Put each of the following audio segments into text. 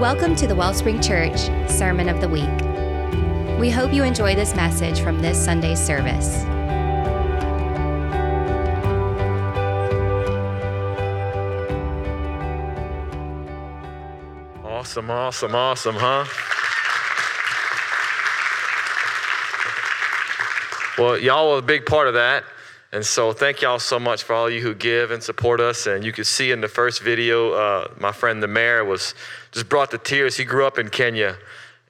Welcome to the Wellspring Church Sermon of the Week. We hope you enjoy this message from this Sunday's service. Awesome, awesome, awesome, huh? Well, y'all are a big part of that. And so, thank y'all so much for all you who give and support us. And you could see in the first video, uh, my friend the mayor was just brought to tears. He grew up in Kenya,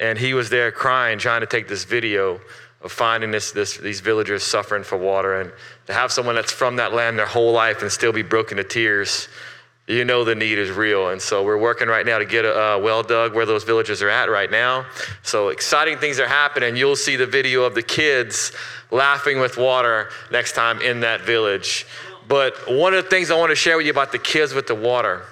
and he was there crying, trying to take this video of finding this, this, these villagers suffering for water. And to have someone that's from that land their whole life and still be broken to tears, you know the need is real. And so we're working right now to get a, a well dug where those villagers are at right now. So exciting things are happening. You'll see the video of the kids laughing with water next time in that village. But one of the things I want to share with you about the kids with the water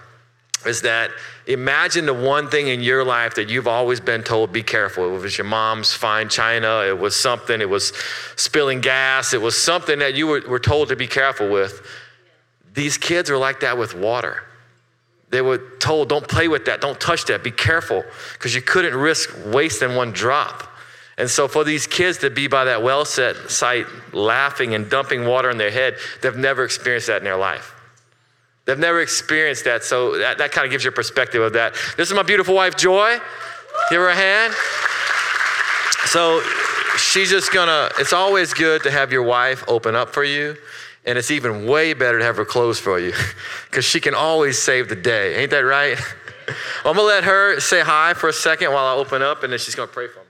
is that imagine the one thing in your life that you've always been told be careful. It was your mom's fine china, it was something, it was spilling gas, it was something that you were, were told to be careful with. These kids are like that with water. They were told, don't play with that, don't touch that, be careful, because you couldn't risk wasting one drop. And so, for these kids to be by that well set site laughing and dumping water in their head, they've never experienced that in their life. They've never experienced that. So, that, that kind of gives you a perspective of that. This is my beautiful wife, Joy. Give her a hand. So, she's just gonna, it's always good to have your wife open up for you. And it's even way better to have her close for you because she can always save the day. Ain't that right? I'm gonna let her say hi for a second while I open up and then she's gonna pray for me.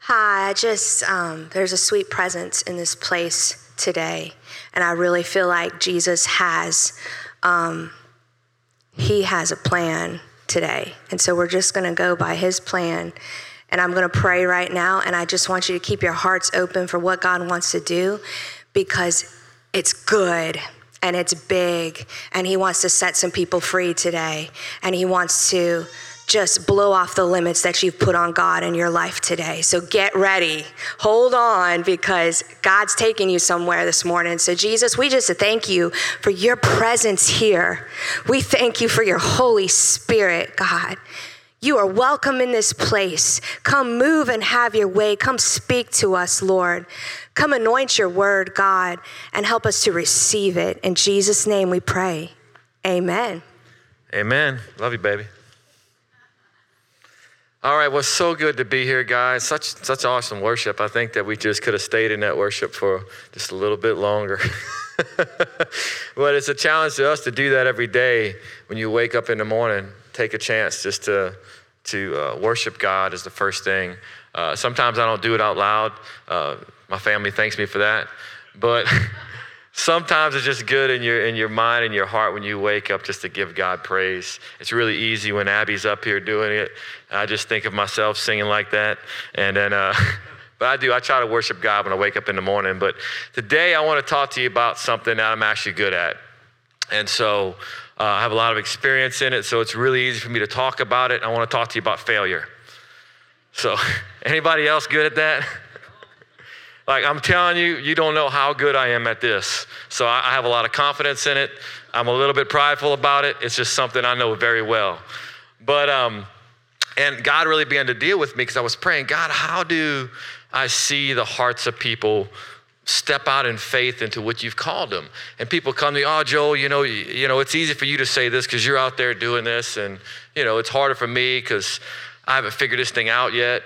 Hi, I just, um, there's a sweet presence in this place today. And I really feel like Jesus has, um, he has a plan today. And so we're just gonna go by his plan. And I'm gonna pray right now. And I just want you to keep your hearts open for what God wants to do because it's good and it's big and he wants to set some people free today and he wants to just blow off the limits that you've put on God in your life today. So get ready. Hold on because God's taking you somewhere this morning. So, Jesus, we just thank you for your presence here. We thank you for your Holy Spirit, God. You are welcome in this place. Come move and have your way. Come speak to us, Lord. Come anoint your word, God, and help us to receive it. In Jesus' name we pray. Amen. Amen. Love you, baby. All right, well, so good to be here, guys. Such such awesome worship. I think that we just could have stayed in that worship for just a little bit longer. but it's a challenge to us to do that every day when you wake up in the morning. Take a chance just to to uh, worship God is the first thing. Uh, sometimes I don't do it out loud. Uh, my family thanks me for that, but. Sometimes it's just good in your in your mind and your heart when you wake up just to give God praise. It's really easy when Abby's up here doing it. I just think of myself singing like that, and then. Uh, but I do. I try to worship God when I wake up in the morning. But today I want to talk to you about something that I'm actually good at, and so uh, I have a lot of experience in it. So it's really easy for me to talk about it. I want to talk to you about failure. So, anybody else good at that? Like, I'm telling you, you don't know how good I am at this. So I have a lot of confidence in it. I'm a little bit prideful about it. It's just something I know very well. But, um, and God really began to deal with me because I was praying, God, how do I see the hearts of people step out in faith into what you've called them? And people come to me, oh, Joel, you know, you, you know, it's easy for you to say this because you're out there doing this. And, you know, it's harder for me because I haven't figured this thing out yet.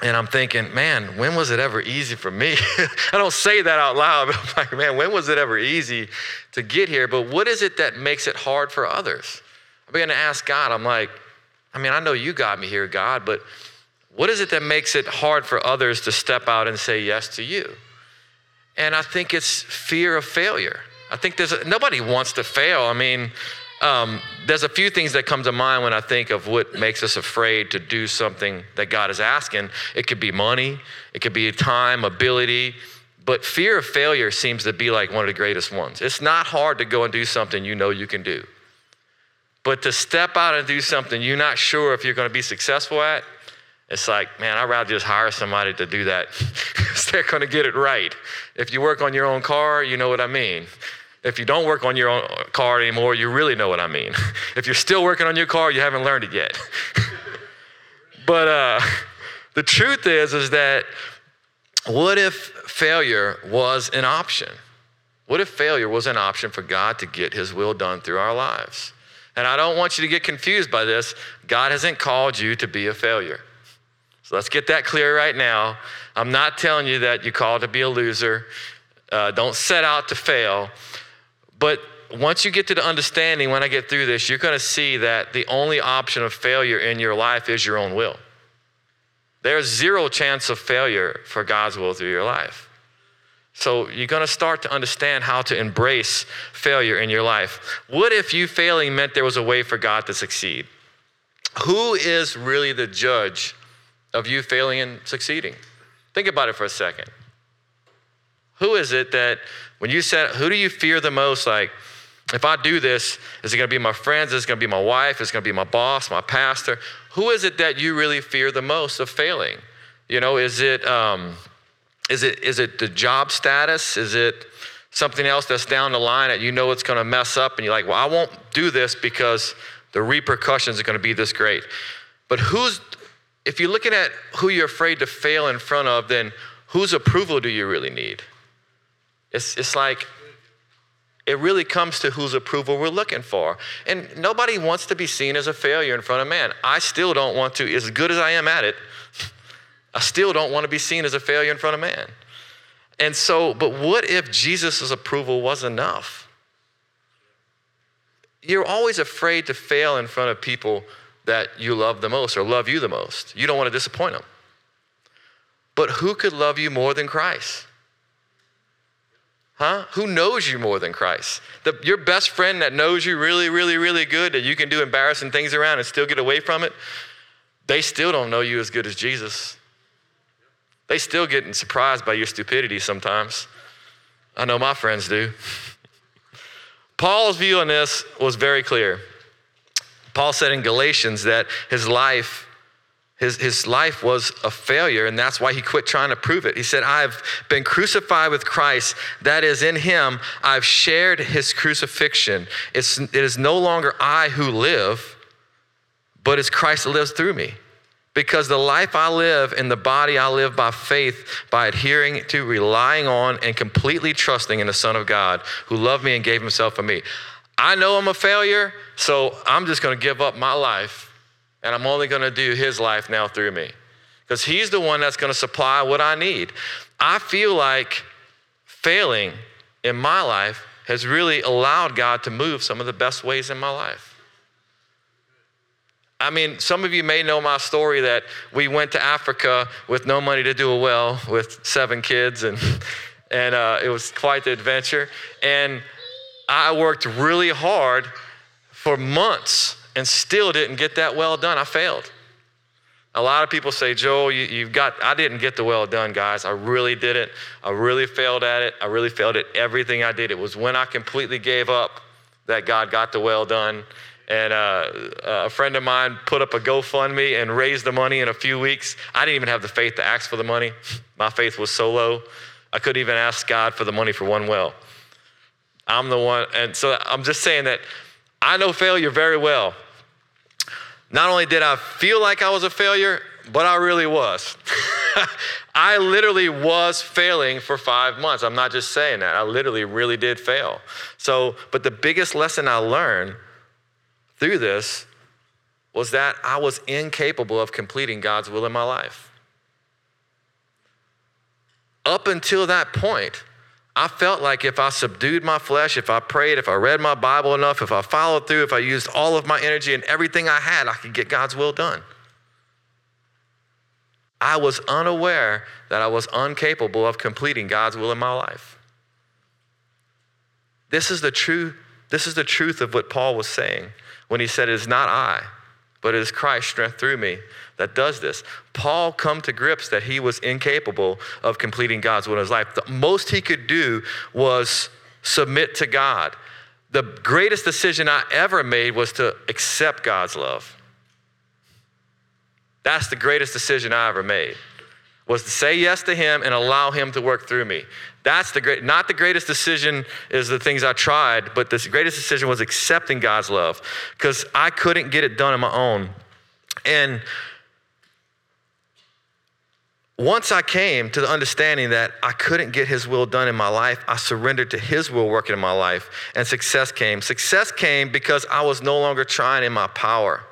And I'm thinking, man, when was it ever easy for me? I don't say that out loud, but I'm like, man, when was it ever easy to get here? But what is it that makes it hard for others? I began to ask God, I'm like, I mean, I know you got me here, God, but what is it that makes it hard for others to step out and say yes to you? And I think it's fear of failure. I think there's a, nobody wants to fail. I mean, um, there's a few things that come to mind when I think of what makes us afraid to do something that God is asking. It could be money, it could be time, ability, but fear of failure seems to be like one of the greatest ones. It's not hard to go and do something you know you can do. But to step out and do something you're not sure if you're going to be successful at, it's like, man, I'd rather just hire somebody to do that. they're going to get it right. If you work on your own car, you know what I mean. If you don't work on your own car anymore, you really know what I mean. if you're still working on your car, you haven't learned it yet. but uh, the truth is, is that what if failure was an option? What if failure was an option for God to get his will done through our lives? And I don't want you to get confused by this. God hasn't called you to be a failure. So let's get that clear right now. I'm not telling you that you call to be a loser. Uh, don't set out to fail. But once you get to the understanding, when I get through this, you're going to see that the only option of failure in your life is your own will. There's zero chance of failure for God's will through your life. So you're going to start to understand how to embrace failure in your life. What if you failing meant there was a way for God to succeed? Who is really the judge of you failing and succeeding? Think about it for a second. Who is it that when you said, who do you fear the most? Like, if I do this, is it going to be my friends? Is it going to be my wife? Is it going to be my boss, my pastor? Who is it that you really fear the most of failing? You know, is it um, is it, is it the job status? Is it something else that's down the line that you know it's going to mess up and you're like, well, I won't do this because the repercussions are going to be this great. But who's, if you're looking at who you're afraid to fail in front of, then whose approval do you really need? It's, it's like, it really comes to whose approval we're looking for. And nobody wants to be seen as a failure in front of man. I still don't want to, as good as I am at it, I still don't want to be seen as a failure in front of man. And so, but what if Jesus' approval was enough? You're always afraid to fail in front of people that you love the most or love you the most. You don't want to disappoint them. But who could love you more than Christ? Huh? Who knows you more than Christ? The, your best friend that knows you really, really, really good, that you can do embarrassing things around and still get away from it, they still don't know you as good as Jesus. They still getting surprised by your stupidity sometimes. I know my friends do. Paul's view on this was very clear. Paul said in Galatians that his life his, his life was a failure, and that's why he quit trying to prove it. He said, I've been crucified with Christ. That is, in him, I've shared his crucifixion. It's, it is no longer I who live, but it's Christ that lives through me. Because the life I live in the body, I live by faith, by adhering to, relying on, and completely trusting in the Son of God who loved me and gave himself for me. I know I'm a failure, so I'm just going to give up my life and I'm only going to do his life now through me. Because he's the one that's going to supply what I need. I feel like failing in my life has really allowed God to move some of the best ways in my life. I mean, some of you may know my story that we went to Africa with no money to do a well with seven kids, and, and uh, it was quite the adventure. And I worked really hard for months and still didn't get that well done. I failed. A lot of people say, Joel, you, have got, I didn't get the well done, guys. I really didn't. I really failed at it. I really failed at everything I did. It was when I completely gave up that God got the well done. And uh, a friend of mine put up a GoFundMe and raised the money in a few weeks. I didn't even have the faith to ask for the money. My faith was so low, I couldn't even ask God for the money for one well. I'm the one, and so I'm just saying that I know failure very well. Not only did I feel like I was a failure, but I really was. I literally was failing for five months. I'm not just saying that. I literally really did fail. So, but the biggest lesson I learned through this was that I was incapable of completing God's will in my life. Up until that point, I felt like if I subdued my flesh, if I prayed, if I read my Bible enough, if I followed through, if I used all of my energy and everything I had, I could get God's will done. I was unaware that I was incapable of completing God's will in my life. This is the true this is the truth of what Paul was saying when he said, It is not I, but it is Christ's strength through me that does this. Paul come to grips that he was incapable of completing God's will in his life. The most he could do was submit to God. The greatest decision I ever made was to accept God's love. That's the greatest decision I ever made. Was to say yes to him and allow him to work through me. That's the great, not the greatest decision is the things I tried, but the greatest decision was accepting God's love because I couldn't get it done on my own. And once I came to the understanding that I couldn't get His will done in my life, I surrendered to His will working in my life, and success came. Success came because I was no longer trying in my power.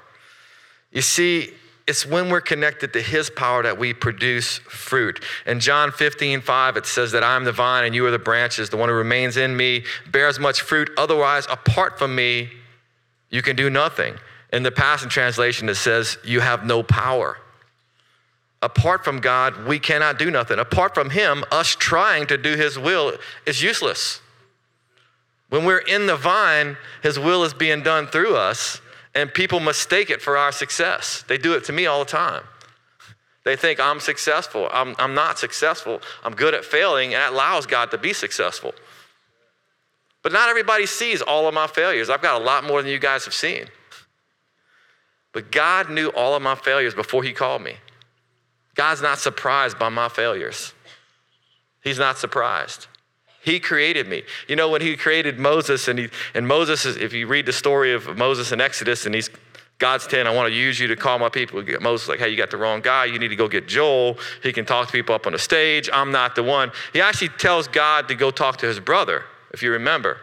You see, it's when we're connected to His power that we produce fruit. In John 15, 5, it says that I'm the vine and you are the branches. The one who remains in me bears much fruit. Otherwise, apart from me, you can do nothing. In the Passion Translation, it says, You have no power. Apart from God, we cannot do nothing. Apart from Him, us trying to do His will is useless. When we're in the vine, His will is being done through us, and people mistake it for our success. They do it to me all the time. They think I'm successful. I'm, I'm not successful. I'm good at failing, and that allows God to be successful. But not everybody sees all of my failures. I've got a lot more than you guys have seen. But God knew all of my failures before He called me. God's not surprised by my failures. He's not surprised. He created me. You know, when he created Moses, and, he, and Moses, is, if you read the story of Moses in Exodus, and he's God's 10, I want to use you to call my people. Moses, like, hey, you got the wrong guy. You need to go get Joel. He can talk to people up on the stage. I'm not the one. He actually tells God to go talk to his brother, if you remember.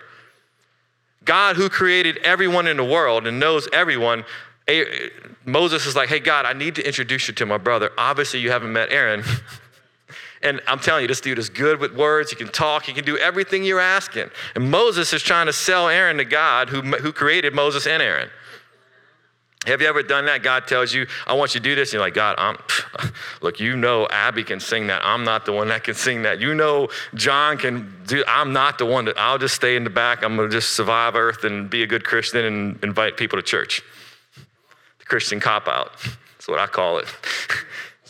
God, who created everyone in the world and knows everyone, eh, Moses is like, hey, God, I need to introduce you to my brother. Obviously, you haven't met Aaron. and I'm telling you, this dude is good with words. He can talk. He can do everything you're asking. And Moses is trying to sell Aaron to God, who, who created Moses and Aaron. Have you ever done that? God tells you, I want you to do this. And you're like, God, I'm, look, you know Abby can sing that. I'm not the one that can sing that. You know John can do, I'm not the one that, I'll just stay in the back. I'm going to just survive earth and be a good Christian and invite people to church. The Christian cop out. That's what I call it.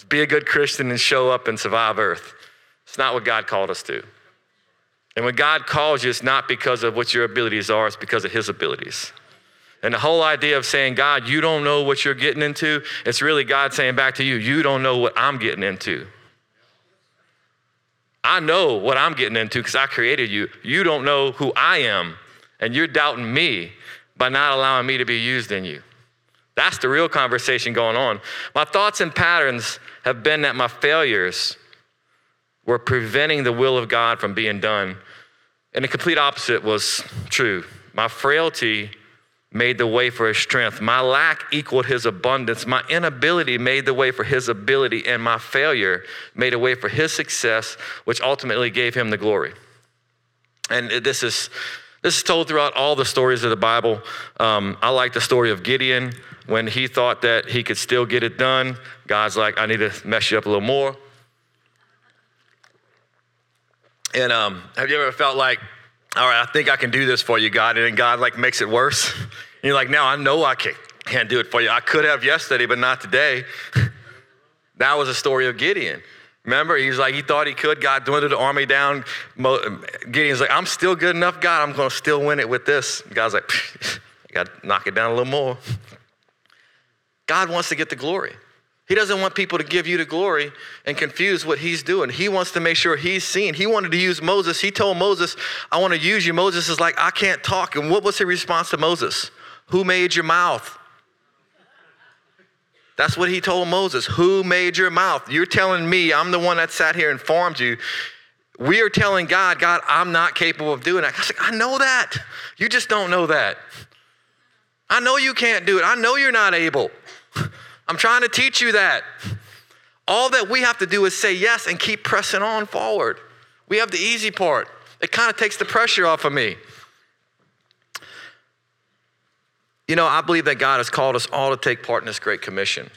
be a good Christian and show up and survive earth. It's not what God called us to. And when God calls you, it's not because of what your abilities are, it's because of His abilities. And the whole idea of saying, God, you don't know what you're getting into, it's really God saying back to you, you don't know what I'm getting into. I know what I'm getting into because I created you. You don't know who I am, and you're doubting me by not allowing me to be used in you. That's the real conversation going on. My thoughts and patterns have been that my failures were preventing the will of God from being done. And the complete opposite was true. My frailty made the way for his strength. My lack equaled his abundance. My inability made the way for his ability. And my failure made a way for his success, which ultimately gave him the glory. And this is. This is told throughout all the stories of the Bible. Um, I like the story of Gideon when he thought that he could still get it done, God's like, I need to mess you up a little more. And um, have you ever felt like, all right, I think I can do this for you, God, and then God like makes it worse? And you're like, now I know I can't, do it for you. I could have yesterday, but not today. that was a story of Gideon. Remember, he's like, he thought he could. God dwindled the army down. Gideon's like, I'm still good enough, God. I'm going to still win it with this. God's like, I got to knock it down a little more. God wants to get the glory. He doesn't want people to give you the glory and confuse what he's doing. He wants to make sure he's seen. He wanted to use Moses. He told Moses, I want to use you. Moses is like, I can't talk. And what was his response to Moses? Who made your mouth? That's what he told Moses. Who made your mouth? You're telling me I'm the one that sat here and formed you. We are telling God, God, I'm not capable of doing that. I like, I know that. You just don't know that. I know you can't do it. I know you're not able. I'm trying to teach you that. All that we have to do is say yes and keep pressing on forward. We have the easy part. It kind of takes the pressure off of me. You know, I believe that God has called us all to take part in this great commission.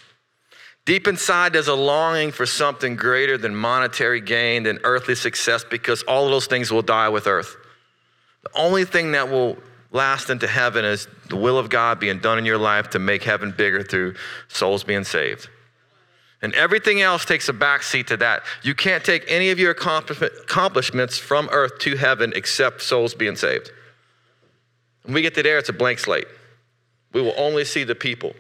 Deep inside, there's a longing for something greater than monetary gain, than earthly success, because all of those things will die with earth. The only thing that will last into heaven is the will of God being done in your life to make heaven bigger through souls being saved. And everything else takes a backseat to that. You can't take any of your accomplishments from earth to heaven except souls being saved. When we get to there, it's a blank slate. We will only see the people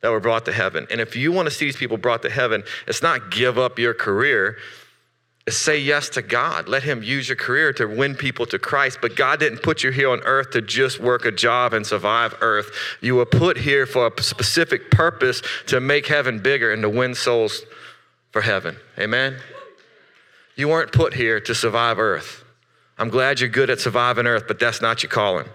that were brought to heaven. And if you want to see these people brought to heaven, it's not give up your career, say yes to God. Let Him use your career to win people to Christ. But God didn't put you here on earth to just work a job and survive earth. You were put here for a specific purpose to make heaven bigger and to win souls for heaven. Amen? You weren't put here to survive earth. I'm glad you're good at surviving earth, but that's not your calling.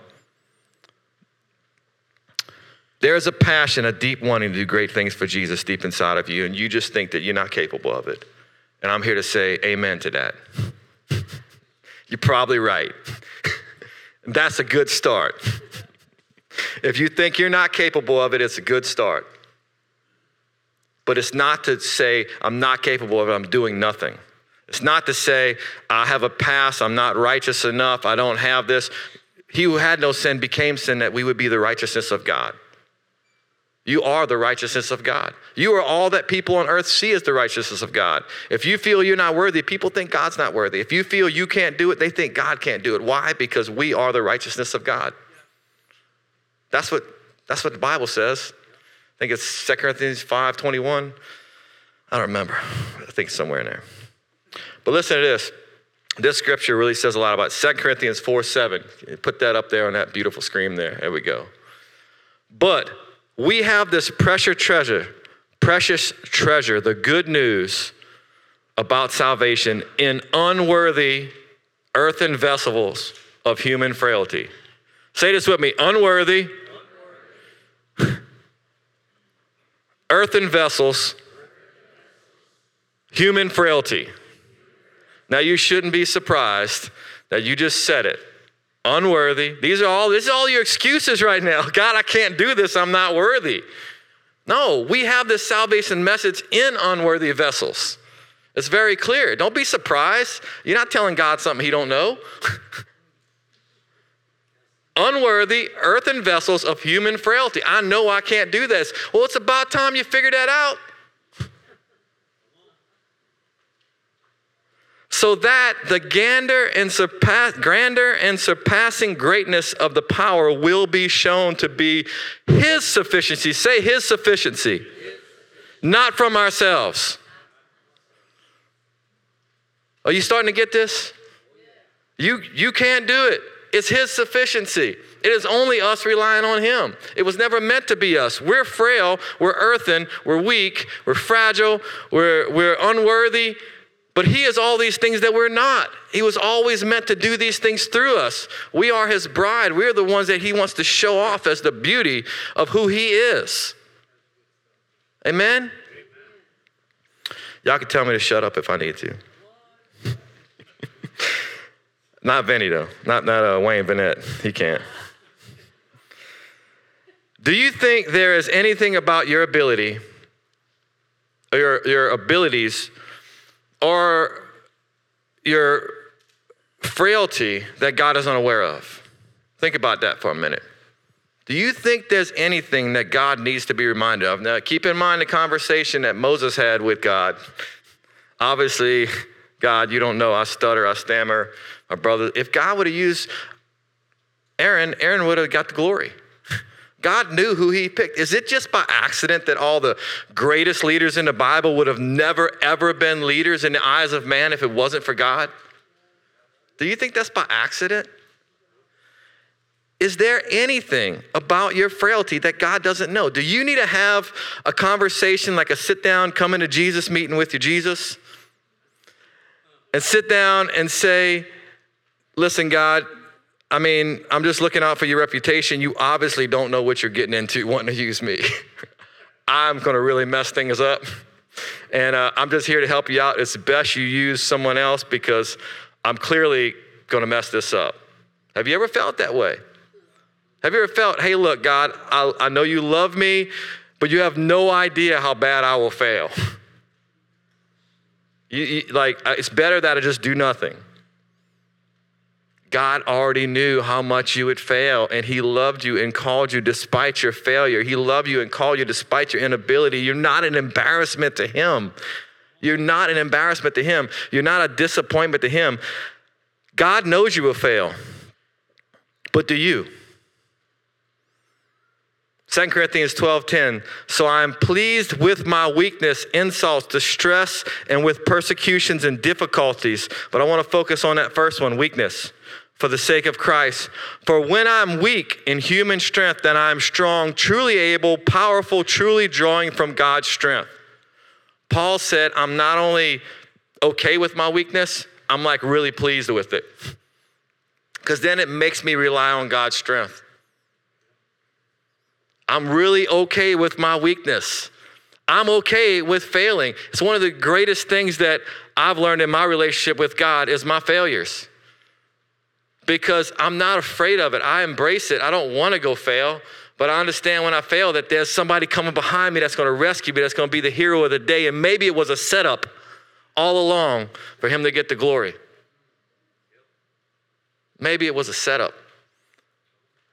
There's a passion, a deep wanting to do great things for Jesus deep inside of you, and you just think that you're not capable of it. And I'm here to say amen to that. You're probably right. That's a good start. If you think you're not capable of it, it's a good start. But it's not to say, I'm not capable of it, I'm doing nothing. It's not to say, I have a past, I'm not righteous enough, I don't have this. He who had no sin became sin that we would be the righteousness of God. You are the righteousness of God. You are all that people on earth see as the righteousness of God. If you feel you're not worthy, people think God's not worthy. If you feel you can't do it, they think God can't do it. Why? Because we are the righteousness of God. That's what, that's what the Bible says. I think it's 2 Corinthians 5 21. I don't remember. I think it's somewhere in there. But listen to this. This scripture really says a lot about it. 2 Corinthians 4 7. Put that up there on that beautiful screen there. There we go. But we have this precious treasure, precious treasure, the good news about salvation in unworthy earthen vessels of human frailty. Say this with me unworthy, earthen vessels, human frailty. Now, you shouldn't be surprised that you just said it unworthy. These are all, this is all your excuses right now. God, I can't do this. I'm not worthy. No, we have this salvation message in unworthy vessels. It's very clear. Don't be surprised. You're not telling God something he don't know. unworthy earthen vessels of human frailty. I know I can't do this. Well, it's about time you figure that out. So that the gander and surpass, grander and surpassing greatness of the power will be shown to be His sufficiency. Say His sufficiency, not from ourselves. Are you starting to get this? You, you can't do it. It's His sufficiency. It is only us relying on Him. It was never meant to be us. We're frail, we're earthen, we're weak, we're fragile, we're, we're unworthy. But he is all these things that we're not. He was always meant to do these things through us. We are his bride. We're the ones that he wants to show off as the beauty of who he is. Amen? Y'all can tell me to shut up if I need to. not Vinny, though. Not, not uh, Wayne Bennett. He can't. Do you think there is anything about your ability, your, your abilities, or your frailty that God is unaware of? Think about that for a minute. Do you think there's anything that God needs to be reminded of? Now, keep in mind the conversation that Moses had with God. Obviously, God, you don't know. I stutter, I stammer. My brother, if God would have used Aaron, Aaron would have got the glory. God knew who he picked. Is it just by accident that all the greatest leaders in the Bible would have never, ever been leaders in the eyes of man if it wasn't for God? Do you think that's by accident? Is there anything about your frailty that God doesn't know? Do you need to have a conversation like a sit down, coming to Jesus meeting with your Jesus? And sit down and say, Listen, God, I mean, I'm just looking out for your reputation. You obviously don't know what you're getting into wanting to use me. I'm going to really mess things up. And uh, I'm just here to help you out. It's best you use someone else because I'm clearly going to mess this up. Have you ever felt that way? Have you ever felt, hey, look, God, I, I know you love me, but you have no idea how bad I will fail? You, you, like, it's better that I just do nothing. God already knew how much you would fail, and He loved you and called you despite your failure. He loved you and called you despite your inability. You're not an embarrassment to Him. You're not an embarrassment to Him. You're not a disappointment to Him. God knows you will fail, but do you? 2 Corinthians 12:10 So I am pleased with my weakness, insults, distress and with persecutions and difficulties. But I want to focus on that first one, weakness. For the sake of Christ. For when I'm weak in human strength, then I'm strong, truly able, powerful, truly drawing from God's strength. Paul said, I'm not only okay with my weakness, I'm like really pleased with it. Because then it makes me rely on God's strength. I'm really okay with my weakness. I'm okay with failing. It's one of the greatest things that I've learned in my relationship with God is my failures. Because I'm not afraid of it. I embrace it. I don't want to go fail, but I understand when I fail that there's somebody coming behind me that's going to rescue me, that's going to be the hero of the day. And maybe it was a setup all along for him to get the glory. Maybe it was a setup.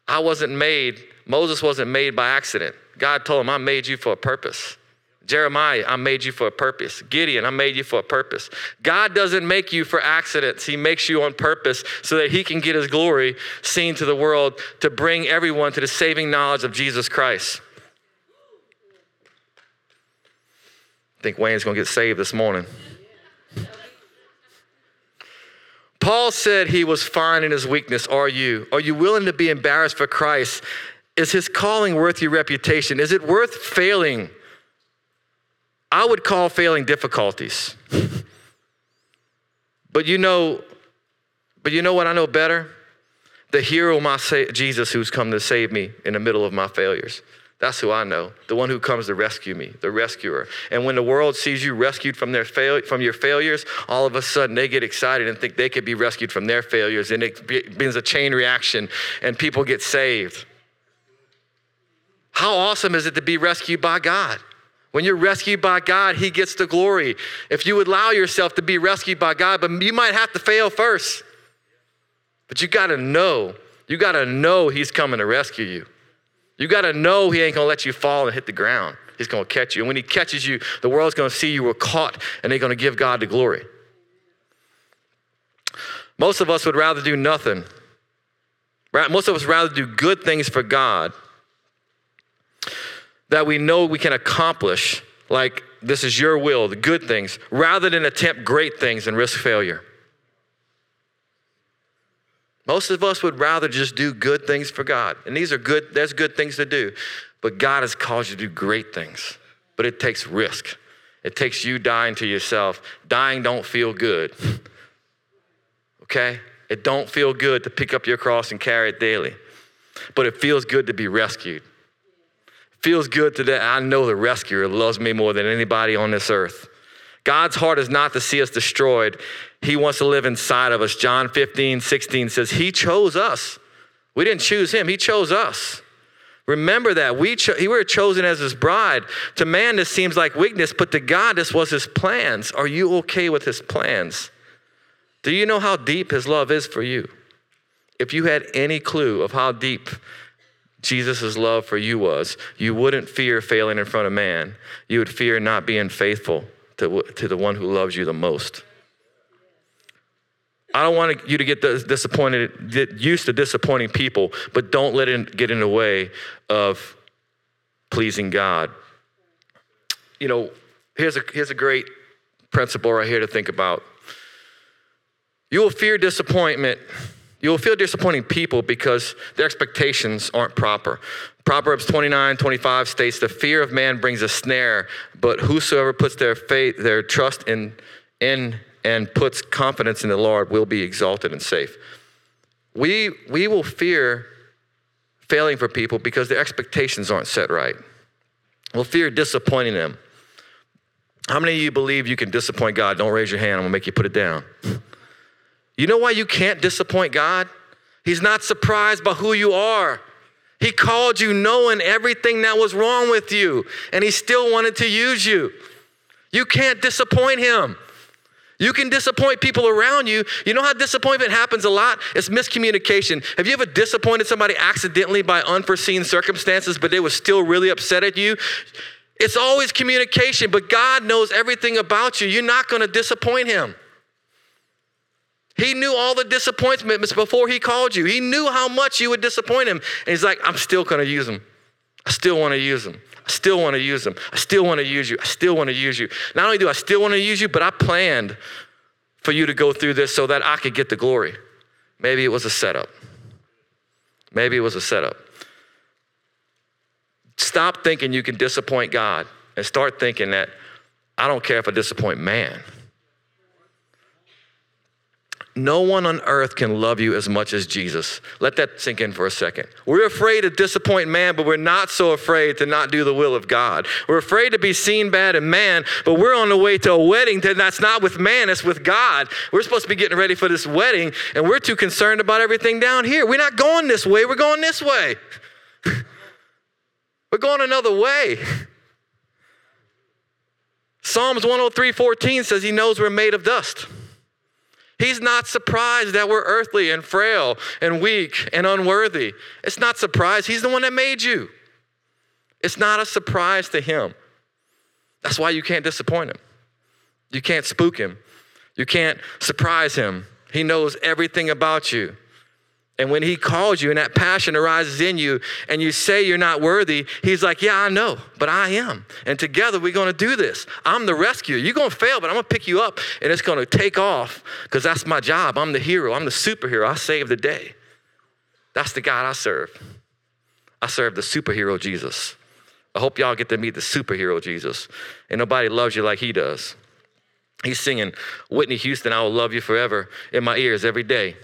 I wasn't made Moses wasn't made by accident. God told him, I made you for a purpose. Jeremiah, I made you for a purpose. Gideon, I made you for a purpose. God doesn't make you for accidents. He makes you on purpose so that he can get his glory seen to the world to bring everyone to the saving knowledge of Jesus Christ. I think Wayne's going to get saved this morning. Paul said he was fine in his weakness. Are you? Are you willing to be embarrassed for Christ is his calling worth your reputation? Is it worth failing? I would call failing difficulties. but you know, but you know what I know better? The hero, my sa- Jesus, who's come to save me in the middle of my failures. That's who I know, the one who comes to rescue me, the rescuer. And when the world sees you rescued from, their fail- from your failures, all of a sudden they get excited and think they could be rescued from their failures. And it begins a chain reaction, and people get saved. How awesome is it to be rescued by God? When you're rescued by God, He gets the glory. If you allow yourself to be rescued by God, but you might have to fail first. But you got to know, you got to know He's coming to rescue you. You got to know He ain't to let you fall and hit the ground. He's to catch you. And when He catches you, the world's to see you were caught and they're to give God the glory. Most of us would rather do nothing. Most of us rather do good things for God that we know we can accomplish, like this is your will, the good things, rather than attempt great things and risk failure. Most of us would rather just do good things for God. And these are good, there's good things to do. But God has called you to do great things. But it takes risk. It takes you dying to yourself. Dying don't feel good. okay? It don't feel good to pick up your cross and carry it daily. But it feels good to be rescued feels good today. I know the rescuer loves me more than anybody on this earth. God's heart is not to see us destroyed. He wants to live inside of us. John 15, 16 says, He chose us. We didn't choose Him, He chose us. Remember that. We, cho- we were chosen as His bride. To man, this seems like weakness, but to God, this was His plans. Are you okay with His plans? Do you know how deep His love is for you? If you had any clue of how deep Jesus' love for you was, you wouldn't fear failing in front of man. You would fear not being faithful to, to the one who loves you the most. I don't want you to get disappointed, get used to disappointing people, but don't let it get in the way of pleasing God. You know, here's a, here's a great principle right here to think about. You will fear disappointment you will feel disappointing people because their expectations aren't proper. Proverbs 29 25 states, The fear of man brings a snare, but whosoever puts their faith, their trust in, in and puts confidence in the Lord will be exalted and safe. We, we will fear failing for people because their expectations aren't set right. We'll fear disappointing them. How many of you believe you can disappoint God? Don't raise your hand, I'm gonna make you put it down. You know why you can't disappoint God? He's not surprised by who you are. He called you knowing everything that was wrong with you, and He still wanted to use you. You can't disappoint Him. You can disappoint people around you. You know how disappointment happens a lot? It's miscommunication. Have you ever disappointed somebody accidentally by unforeseen circumstances, but they were still really upset at you? It's always communication, but God knows everything about you. You're not going to disappoint Him. He knew all the disappointments before he called you. He knew how much you would disappoint him. And he's like, I'm still going to use him. I still want to use them. I still want to use them. I still want to use you. I still want to use you. Not only do I still want to use you, but I planned for you to go through this so that I could get the glory. Maybe it was a setup. Maybe it was a setup. Stop thinking you can disappoint God and start thinking that I don't care if I disappoint man. No one on earth can love you as much as Jesus. Let that sink in for a second. We're afraid to disappoint man, but we're not so afraid to not do the will of God. We're afraid to be seen bad in man, but we're on the way to a wedding that's not with man, it's with God. We're supposed to be getting ready for this wedding, and we're too concerned about everything down here. We're not going this way, we're going this way. we're going another way. Psalms 103 14 says he knows we're made of dust. He's not surprised that we're earthly and frail and weak and unworthy. It's not surprise. He's the one that made you. It's not a surprise to him. That's why you can't disappoint him. You can't spook him. You can't surprise him. He knows everything about you. And when he calls you and that passion arises in you and you say you're not worthy, he's like, Yeah, I know, but I am. And together we're gonna do this. I'm the rescuer. You're gonna fail, but I'm gonna pick you up and it's gonna take off because that's my job. I'm the hero, I'm the superhero. I save the day. That's the God I serve. I serve the superhero Jesus. I hope y'all get to meet the superhero Jesus. And nobody loves you like he does. He's singing Whitney Houston, I will love you forever in my ears every day.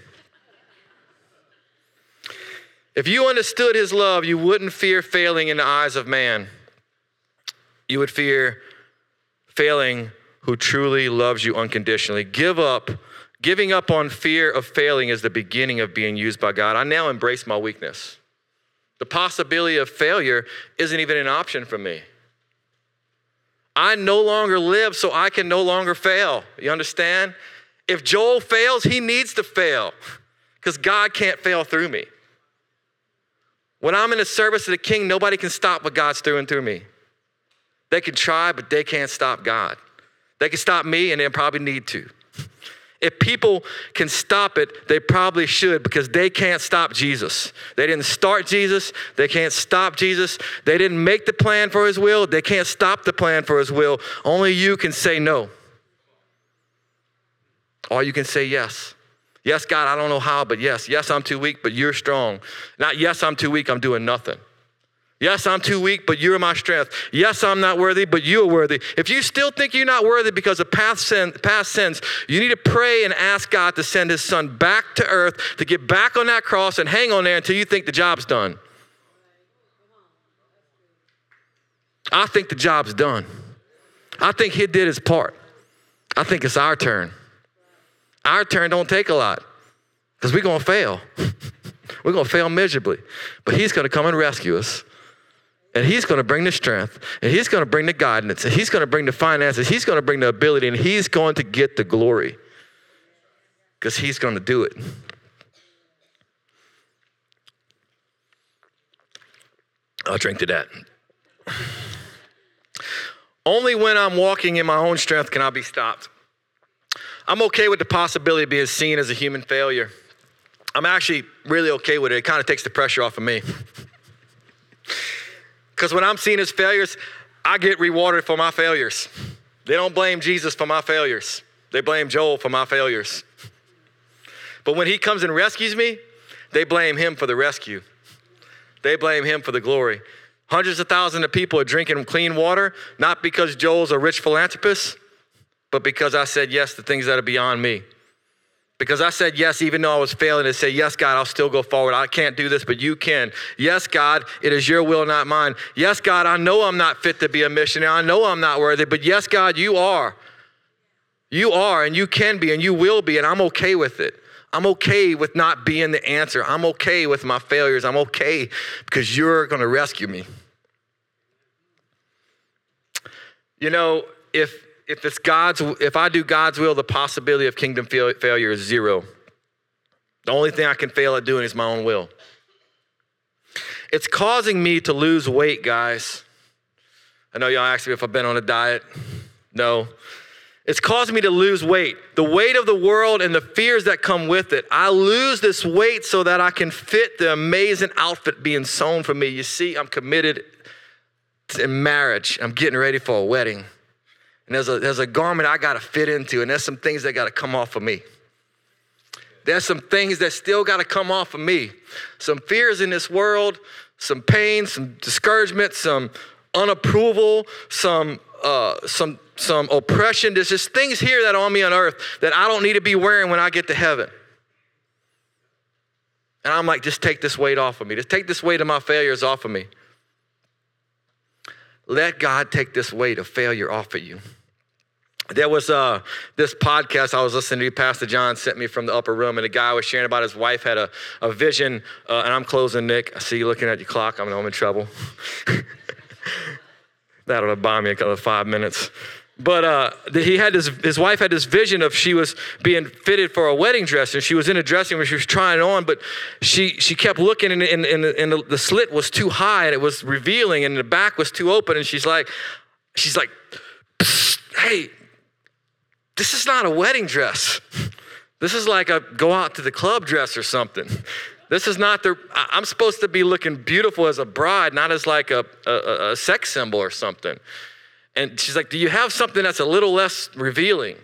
If you understood his love, you wouldn't fear failing in the eyes of man. You would fear failing who truly loves you unconditionally. Give up. Giving up on fear of failing is the beginning of being used by God. I now embrace my weakness. The possibility of failure isn't even an option for me. I no longer live so I can no longer fail. You understand? If Joel fails, he needs to fail because God can't fail through me. When I'm in the service of the king, nobody can stop what God's doing through me. They can try, but they can't stop God. They can stop me, and they probably need to. If people can stop it, they probably should because they can't stop Jesus. They didn't start Jesus. They can't stop Jesus. They didn't make the plan for his will. They can't stop the plan for his will. Only you can say no. Or you can say yes. Yes, God, I don't know how, but yes. Yes, I'm too weak, but you're strong. Not yes, I'm too weak, I'm doing nothing. Yes, I'm too weak, but you're my strength. Yes, I'm not worthy, but you are worthy. If you still think you're not worthy because of past, sin, past sins, you need to pray and ask God to send his son back to earth to get back on that cross and hang on there until you think the job's done. I think the job's done. I think he did his part. I think it's our turn. Our turn don't take a lot because we're going to fail. we're going to fail miserably. But He's going to come and rescue us. And He's going to bring the strength, and He's going to bring the guidance, and He's going to bring the finances, He's going to bring the ability, and He's going to get the glory because He's going to do it. I'll drink to that. Only when I'm walking in my own strength can I be stopped. I'm okay with the possibility of being seen as a human failure. I'm actually really okay with it. It kind of takes the pressure off of me. Because when I'm seen as failures, I get rewarded for my failures. They don't blame Jesus for my failures, they blame Joel for my failures. But when he comes and rescues me, they blame him for the rescue. They blame him for the glory. Hundreds of thousands of people are drinking clean water, not because Joel's a rich philanthropist, but because I said yes to things that are beyond me. Because I said yes, even though I was failing, to say, Yes, God, I'll still go forward. I can't do this, but you can. Yes, God, it is your will, not mine. Yes, God, I know I'm not fit to be a missionary. I know I'm not worthy, but yes, God, you are. You are, and you can be, and you will be, and I'm okay with it. I'm okay with not being the answer. I'm okay with my failures. I'm okay because you're going to rescue me. You know, if if it's God's, if I do God's will, the possibility of kingdom failure is zero. The only thing I can fail at doing is my own will. It's causing me to lose weight, guys. I know y'all asked me if I've been on a diet. No. It's causing me to lose weight. The weight of the world and the fears that come with it. I lose this weight so that I can fit the amazing outfit being sewn for me. You see, I'm committed in marriage. I'm getting ready for a wedding. And there's a, there's a garment I got to fit into, and there's some things that got to come off of me. There's some things that still got to come off of me. Some fears in this world, some pain, some discouragement, some unapproval, some uh, some some oppression. There's just things here that are on me on earth that I don't need to be wearing when I get to heaven. And I'm like, just take this weight off of me. Just take this weight of my failures off of me. Let God take this weight of failure off of you. There was uh, this podcast I was listening to. Pastor John sent me from the upper room, and a guy was sharing about his wife had a, a vision. Uh, and I'm closing, Nick. I see you looking at your clock. I'm, I'm in trouble. That'll buy me another five minutes. But uh, he had this, his wife had this vision of she was being fitted for a wedding dress, and she was in a dressing room. She was trying on, but she she kept looking, and, and, and, the, and the slit was too high, and it was revealing, and the back was too open. And she's like, she's like, hey, this is not a wedding dress. This is like a go out to the club dress or something. This is not the, I'm supposed to be looking beautiful as a bride, not as like a, a, a sex symbol or something. And she's like, Do you have something that's a little less revealing?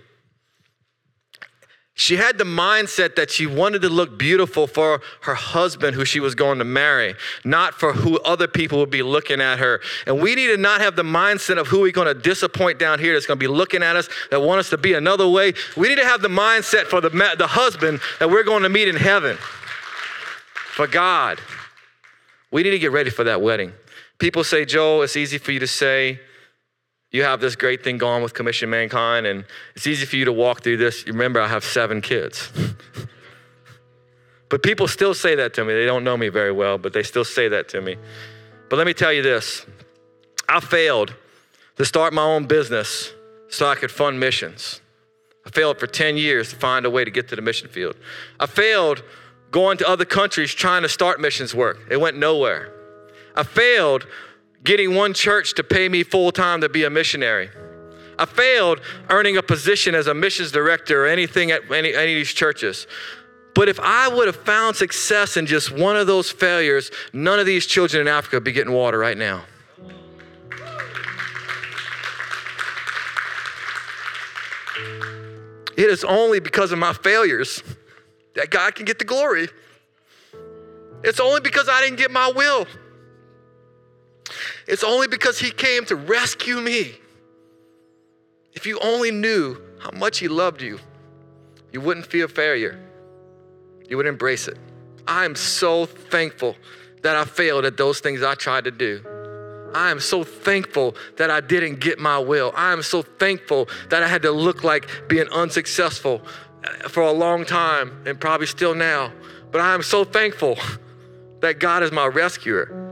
She had the mindset that she wanted to look beautiful for her husband who she was going to marry, not for who other people would be looking at her. And we need to not have the mindset of who we're going to disappoint down here that's going to be looking at us, that want us to be another way. We need to have the mindset for the, the husband that we're going to meet in heaven for God. We need to get ready for that wedding. People say, Joel, it's easy for you to say, you have this great thing going with Commission Mankind, and it's easy for you to walk through this. Remember, I have seven kids. but people still say that to me. They don't know me very well, but they still say that to me. But let me tell you this I failed to start my own business so I could fund missions. I failed for 10 years to find a way to get to the mission field. I failed going to other countries trying to start missions work. It went nowhere. I failed getting one church to pay me full time to be a missionary. I failed earning a position as a missions director or anything at any, any of these churches. But if I would have found success in just one of those failures, none of these children in Africa would be getting water right now. It is only because of my failures that God can get the glory. It's only because I didn't get my will. It's only because He came to rescue me. If you only knew how much He loved you, you wouldn't fear failure. You would embrace it. I'm so thankful that I failed at those things I tried to do. I am so thankful that I didn't get my will. I am so thankful that I had to look like being unsuccessful uh, for a long time and probably still now. But I am so thankful that God is my rescuer.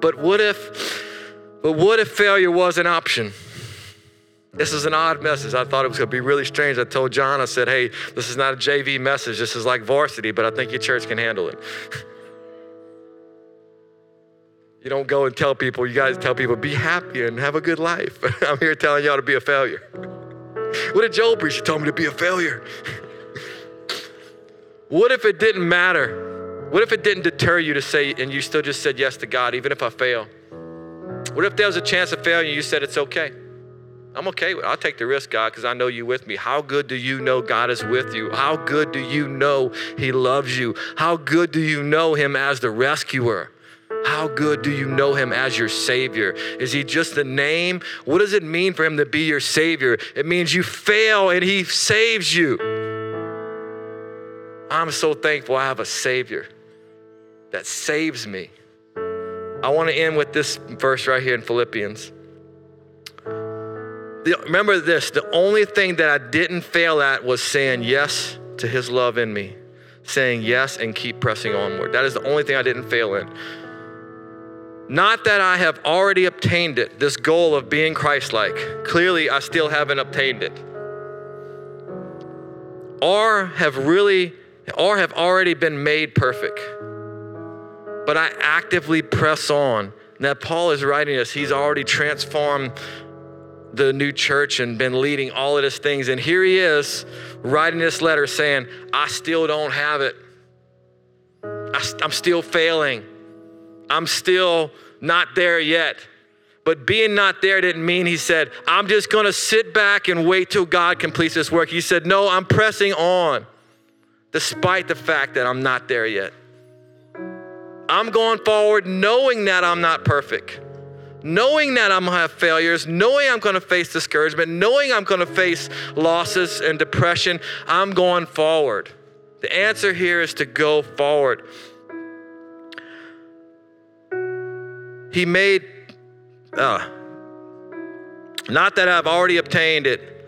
But what if, but what if failure was an option? This is an odd message. I thought it was going to be really strange. I told John, I said, hey, this is not a JV message. This is like varsity, but I think your church can handle it. you don't go and tell people, you guys tell people, be happy and have a good life. I'm here telling y'all to be a failure. What did Joel preach? He told me to be a failure. what if it didn't matter? What if it didn't deter you to say, and you still just said yes to God, even if I fail? What if there was a chance of failure and you said it's okay? I'm okay. I'll take the risk, God, because I know you with me. How good do you know God is with you? How good do you know He loves you? How good do you know Him as the rescuer? How good do you know him as your Savior? Is he just a name? What does it mean for him to be your Savior? It means you fail and he saves you. I'm so thankful I have a Savior that saves me. I want to end with this verse right here in Philippians. The, remember this the only thing that I didn't fail at was saying yes to his love in me, saying yes and keep pressing onward. That is the only thing I didn't fail in. Not that I have already obtained it, this goal of being Christ like. Clearly, I still haven't obtained it. Or have really, or have already been made perfect. But I actively press on. Now, Paul is writing this, he's already transformed the new church and been leading all of these things. And here he is writing this letter saying, I still don't have it. I, am still failing. I'm still not there yet. But being not there didn't mean he said, I'm just going to sit back and wait till God completes this work. He said, No, I'm pressing on despite the fact that I'm not there yet. I'm going forward knowing that I'm not perfect, knowing that I'm to have failures, knowing I'm to face discouragement, knowing I'm to face losses and depression. I'm going forward. The answer here is to go forward. He made, uh, not that I've already obtained it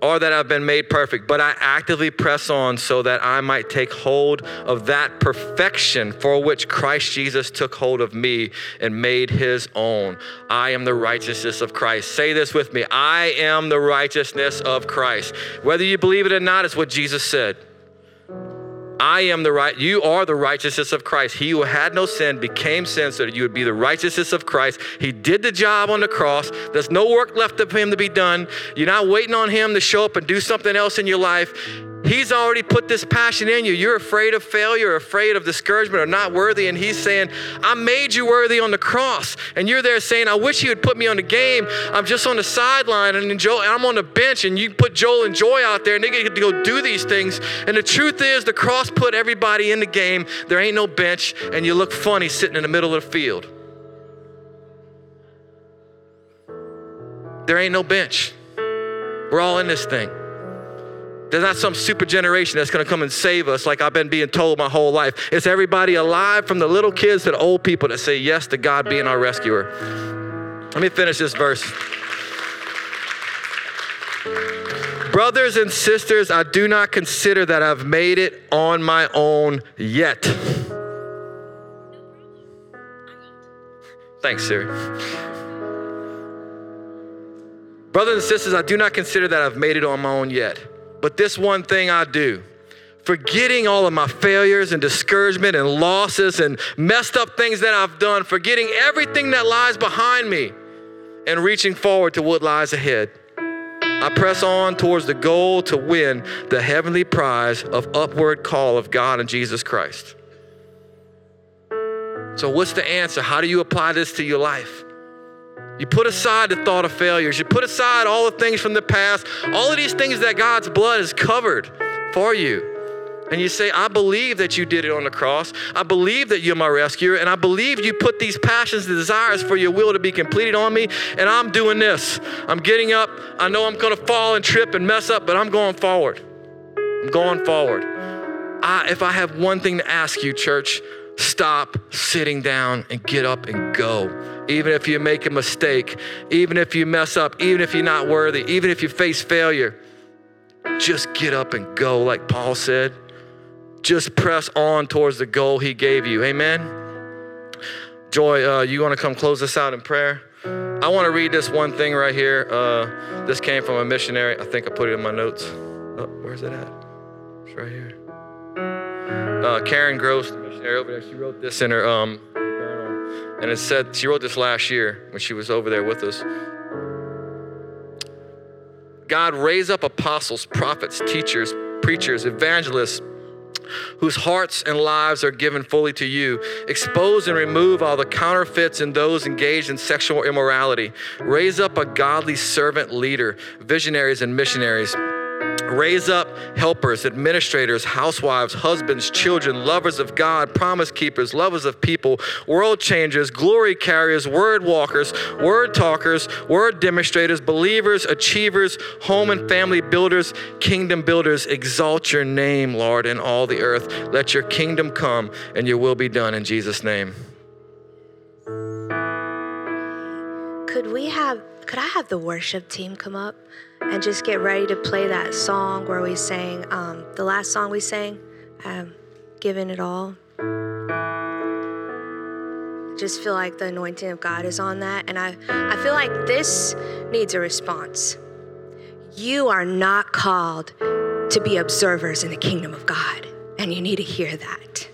or that I've been made perfect, but I actively press on so that I might take hold of that perfection for which Christ Jesus took hold of me and made his own. I am the righteousness of Christ. Say this with me I am the righteousness of Christ. Whether you believe it or not, it's what Jesus said. I am the right, you are the righteousness of Christ. He who had no sin became sin so that you would be the righteousness of Christ. He did the job on the cross. There's no work left for him to be done. You're not waiting on him to show up and do something else in your life. He's already put this passion in you. You're afraid of failure, afraid of discouragement, or not worthy. And He's saying, I made you worthy on the cross. And you're there saying, I wish you would put me on the game. I'm just on the sideline and Joel, I'm on the bench, and you put Joel and Joy out there, and they get to go do these things. And the truth is, the cross put everybody in the game. There ain't no bench, and you look funny sitting in the middle of the field. There ain't no bench. We're all in this thing. There's not some super generation that's going to come and save us like I've been being told my whole life. It's everybody alive from the little kids to the old people that say yes to God being our rescuer. Let me finish this verse. Brothers and sisters, I do not consider that I've made it on my own yet. Thanks, Siri. Brothers and sisters, I do not consider that I've made it on my own yet. But this one thing I do, forgetting all of my failures and discouragement and losses and messed up things that I've done, forgetting everything that lies behind me and reaching forward to what lies ahead. I press on towards the goal to win the heavenly prize of upward call of God and Jesus Christ. So, what's the answer? How do you apply this to your life? You put aside the thought of failures. You put aside all the things from the past, all of these things that God's blood has covered for you. And you say, I believe that you did it on the cross. I believe that you're my rescuer. And I believe you put these passions and desires for your will to be completed on me. And I'm doing this. I'm getting up. I know I'm going to fall and trip and mess up, but I'm going forward. I'm going forward. I, if I have one thing to ask you, church, stop sitting down and get up and go. Even if you make a mistake, even if you mess up, even if you're not worthy, even if you face failure, just get up and go, like Paul said. Just press on towards the goal he gave you. Amen. Joy, uh, you want to come close this out in prayer? I want to read this one thing right here. Uh, this came from a missionary. I think I put it in my notes. Oh, where's it at? It's right here. Uh, Karen Gross, missionary over there. She wrote this in her um, and it said she wrote this last year when she was over there with us. God raise up apostles, prophets, teachers, preachers, evangelists whose hearts and lives are given fully to you. Expose and remove all the counterfeits and those engaged in sexual immorality. Raise up a godly servant leader, visionaries and missionaries Raise up helpers, administrators, housewives, husbands, children, lovers of God, promise keepers, lovers of people, world changers, glory carriers, word walkers, word talkers, word demonstrators, believers, achievers, home and family builders, kingdom builders. Exalt your name, Lord, in all the earth. Let your kingdom come and your will be done in Jesus' name. Could we have, could I have the worship team come up? And just get ready to play that song where we sang um, the last song we sang, um, Giving It All. I just feel like the anointing of God is on that. And I, I feel like this needs a response. You are not called to be observers in the kingdom of God, and you need to hear that.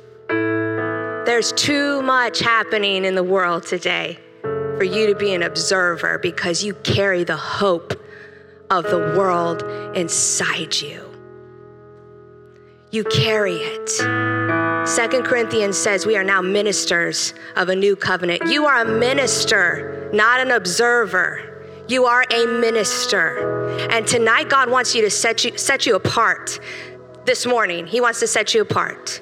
There's too much happening in the world today. for you to be an observer because you carry the hope of the world inside you. You carry it. Second Corinthians says we are now ministers of a new covenant. You are a minister, not an observer. You are a minister. And tonight, God wants you to set you, set you apart. This morning, He wants to set you apart.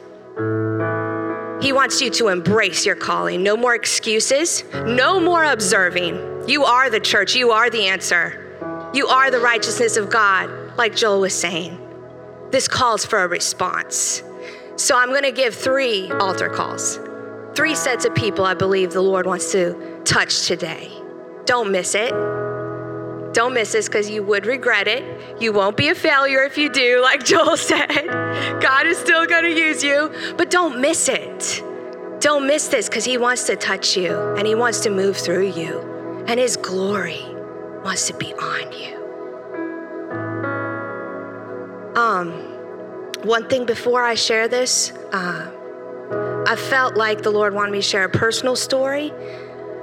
He wants you to embrace your calling. No more excuses, no more observing. You are the church, you are the answer. You are the righteousness of God, like Joel was saying. This calls for a response. So I'm going to give three altar calls, three sets of people I believe the Lord wants to touch today. Don't miss it. Don't miss this because you would regret it. You won't be a failure if you do, like Joel said. God is still going to use you, but don't miss it. Don't miss this because He wants to touch you and He wants to move through you, and His glory wants to be on you. Um, one thing before I share this, uh, I felt like the Lord wanted me to share a personal story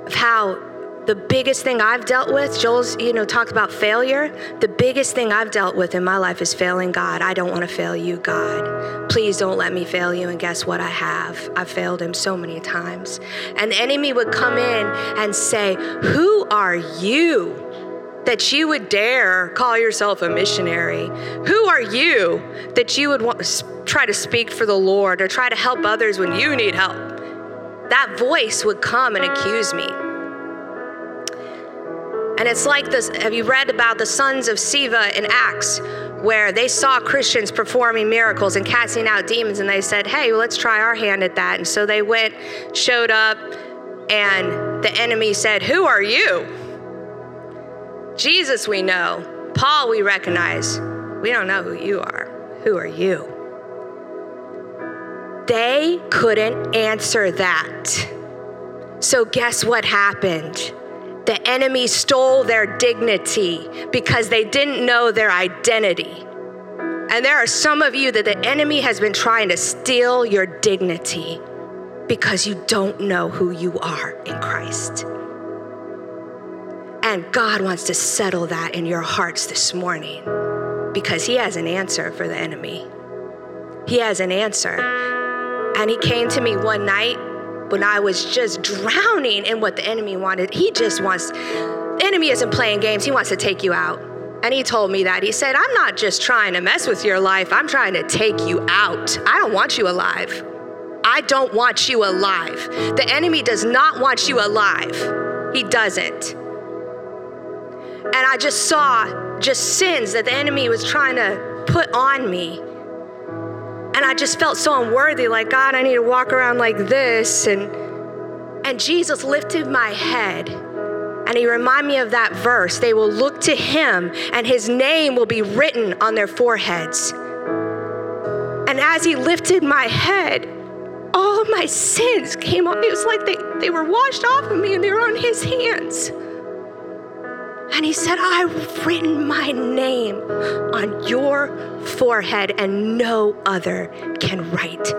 of how the biggest thing I've dealt with, Joel's, you know, talked about failure. The biggest thing I've dealt with in my life is failing God. I don't want to fail you, God. Please don't let me fail you. And guess what? I have. I failed him so many times. And the enemy would come in and say, Who are you? That you would dare call yourself a missionary? Who are you that you would want, to try to speak for the Lord or try to help others when you need help? That voice would come and accuse me. And it's like this have you read about the sons of Sceva in Acts, where they saw Christians performing miracles and casting out demons, and they said, Hey, well, let's try our hand at that. And so they went, showed up, and the enemy said, Who are you? Jesus, we know. Paul, we recognize. We don't know who you are. Who are you? They couldn't answer that. So, guess what happened? The enemy stole their dignity because they didn't know their identity. And there are some of you that the enemy has been trying to steal your dignity because you don't know who you are in Christ. And God wants to settle that in your hearts this morning because He has an answer for the enemy. He has an answer. And He came to me one night when I was just drowning in what the enemy wanted. He just wants, the enemy isn't playing games, he wants to take you out. And he told me that. He said, I'm not just trying to mess with your life, I'm trying to take you out. I don't want you alive. I don't want you alive. The enemy does not want you alive. He doesn't. And I just saw just sins that the enemy was trying to put on me. And I just felt so unworthy, like, God, I need to walk around like this. And, and Jesus lifted my head and he reminded me of that verse. They will look to him and his name will be written on their foreheads. And as he lifted my head, all of my sins came off. It was like they, they were washed off of me and they were on his hands. And he said, I've written my name on your forehead, and no other can write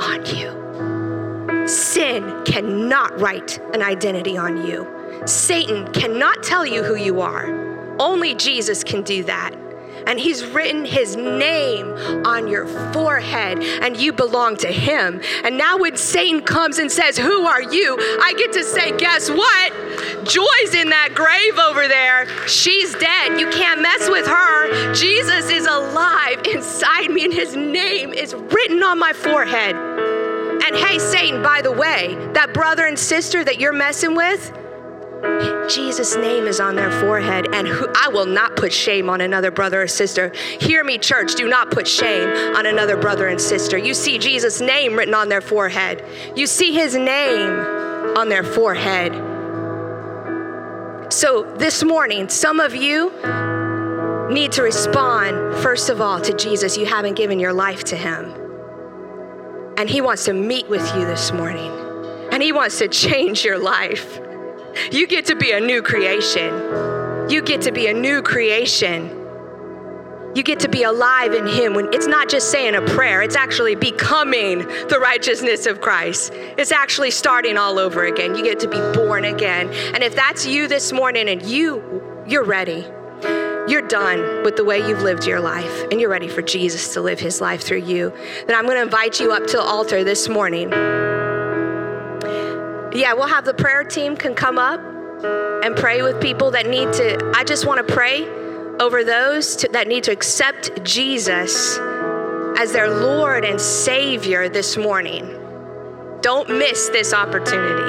on you. Sin cannot write an identity on you. Satan cannot tell you who you are. Only Jesus can do that and He's written His name on your forehead, and you belong to Him. And now, when Satan comes and says, Who are you? I get to say, Guess what? Joy's in that grave over there. She's dead. You can't mess with her. Jesus is alive inside me, and His name is written on my forehead. And hey, Satan, by the way, that brother and sister that you're messing with, Jesus' name is on their forehead, and who, I will not put shame on another brother or sister. Hear me, church, do not put shame on another brother and sister. You see Jesus' name written on their forehead, you see his name on their forehead. So this morning, some of you need to respond, first of all, to Jesus. You haven't given your life to him. And he wants to meet with you this morning, and he wants to change your life. You get to be a new creation. You get to be a new creation. You get to be alive in Him when it's not just saying a prayer, it's actually becoming the righteousness of Christ. It's actually starting all over again. You get to be born again. And if that's you this morning and you, you're ready, you're done with the way you've lived your life and you're ready for Jesus to live his life through you, then I'm going to invite you up to the altar this morning. Yeah, we'll have the prayer team can come up and pray with people that need to I just want to pray over those to, that need to accept Jesus as their Lord and Savior this morning. Don't miss this opportunity.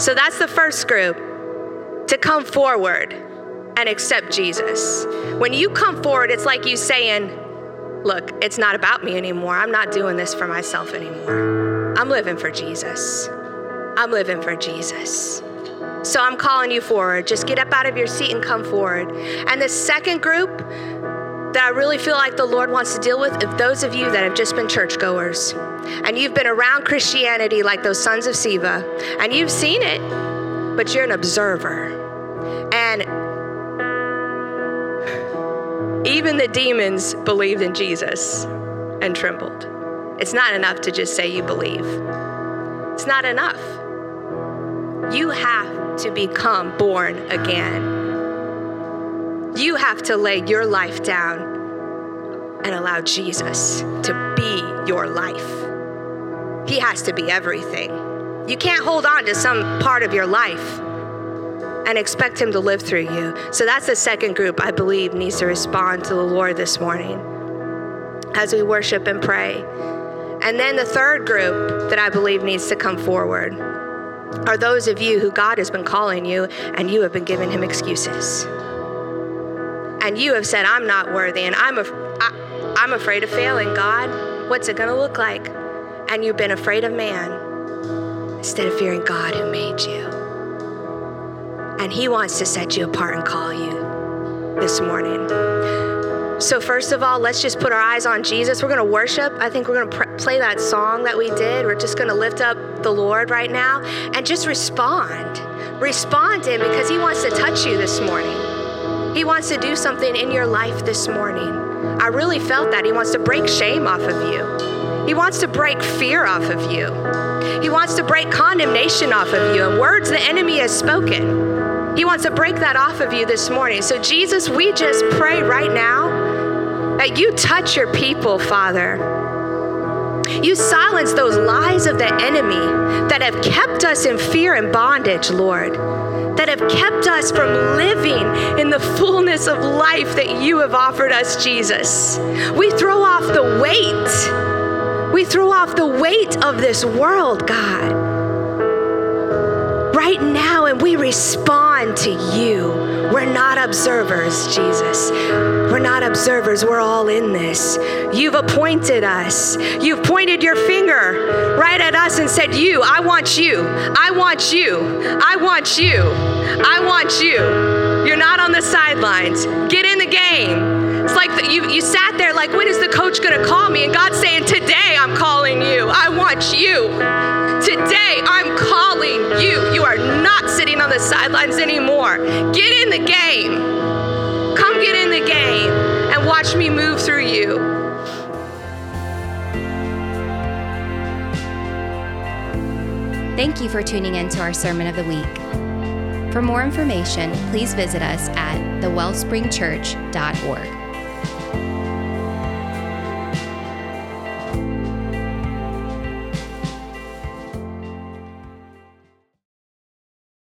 So that's the first group to come forward and accept Jesus. When you come forward, it's like you saying, Look, it's not about me anymore. I'm not doing this for myself anymore. I'm living for Jesus. I'm living for Jesus. So I'm calling you forward. Just get up out of your seat and come forward. And the second group that I really feel like the Lord wants to deal with is those of you that have just been churchgoers and you've been around Christianity like those sons of Sceva and you've seen it, but you're an observer. And even the demons believed in Jesus and trembled. It's not enough to just say you believe. It's not enough. You have to become born again. You have to lay your life down and allow Jesus to be your life. He has to be everything. You can't hold on to some part of your life and expect Him to live through you. So that's the second group I believe needs to respond to the Lord this morning as we worship and pray. And then the third group that I believe needs to come forward are those of you who God has been calling you and you have been giving him excuses. And you have said, I'm not worthy and I'm, af- I- I'm afraid of failing, God. What's it going to look like? And you've been afraid of man instead of fearing God who made you. And he wants to set you apart and call you this morning. So, first of all, let's just put our eyes on Jesus. We're going to worship. I think we're going to pr- play that song that we did. We're just going to lift up the Lord right now and just respond. Respond to Him because He wants to touch you this morning. He wants to do something in your life this morning. I really felt that. He wants to break shame off of you, He wants to break fear off of you, He wants to break condemnation off of you and words the enemy has spoken. He wants to break that off of you this morning. So, Jesus, we just pray right now that you touch your people, Father. You silence those lies of the enemy that have kept us in fear and bondage, Lord, that have kept us from living in the fullness of life that you have offered us, Jesus. We throw off the weight. We throw off the weight of this world, God right now and we respond to you. We're not observers, Jesus. We're not observers. We're all in this. You've appointed us. You've pointed your finger right at us and said, You, I want you. I want you. I want you. I want you. You're not on the sidelines. Get in the game. It's like the, you, you sat there like, when is the coach going to call me? And God's saying, Today I'm calling you. I want you. Today I'm calling you. You are not sitting on the sidelines anymore. Get in the game. Come get in the game and watch me move through you. Thank you for tuning in to our Sermon of the Week. For more information, please visit us at thewellspringchurch.org.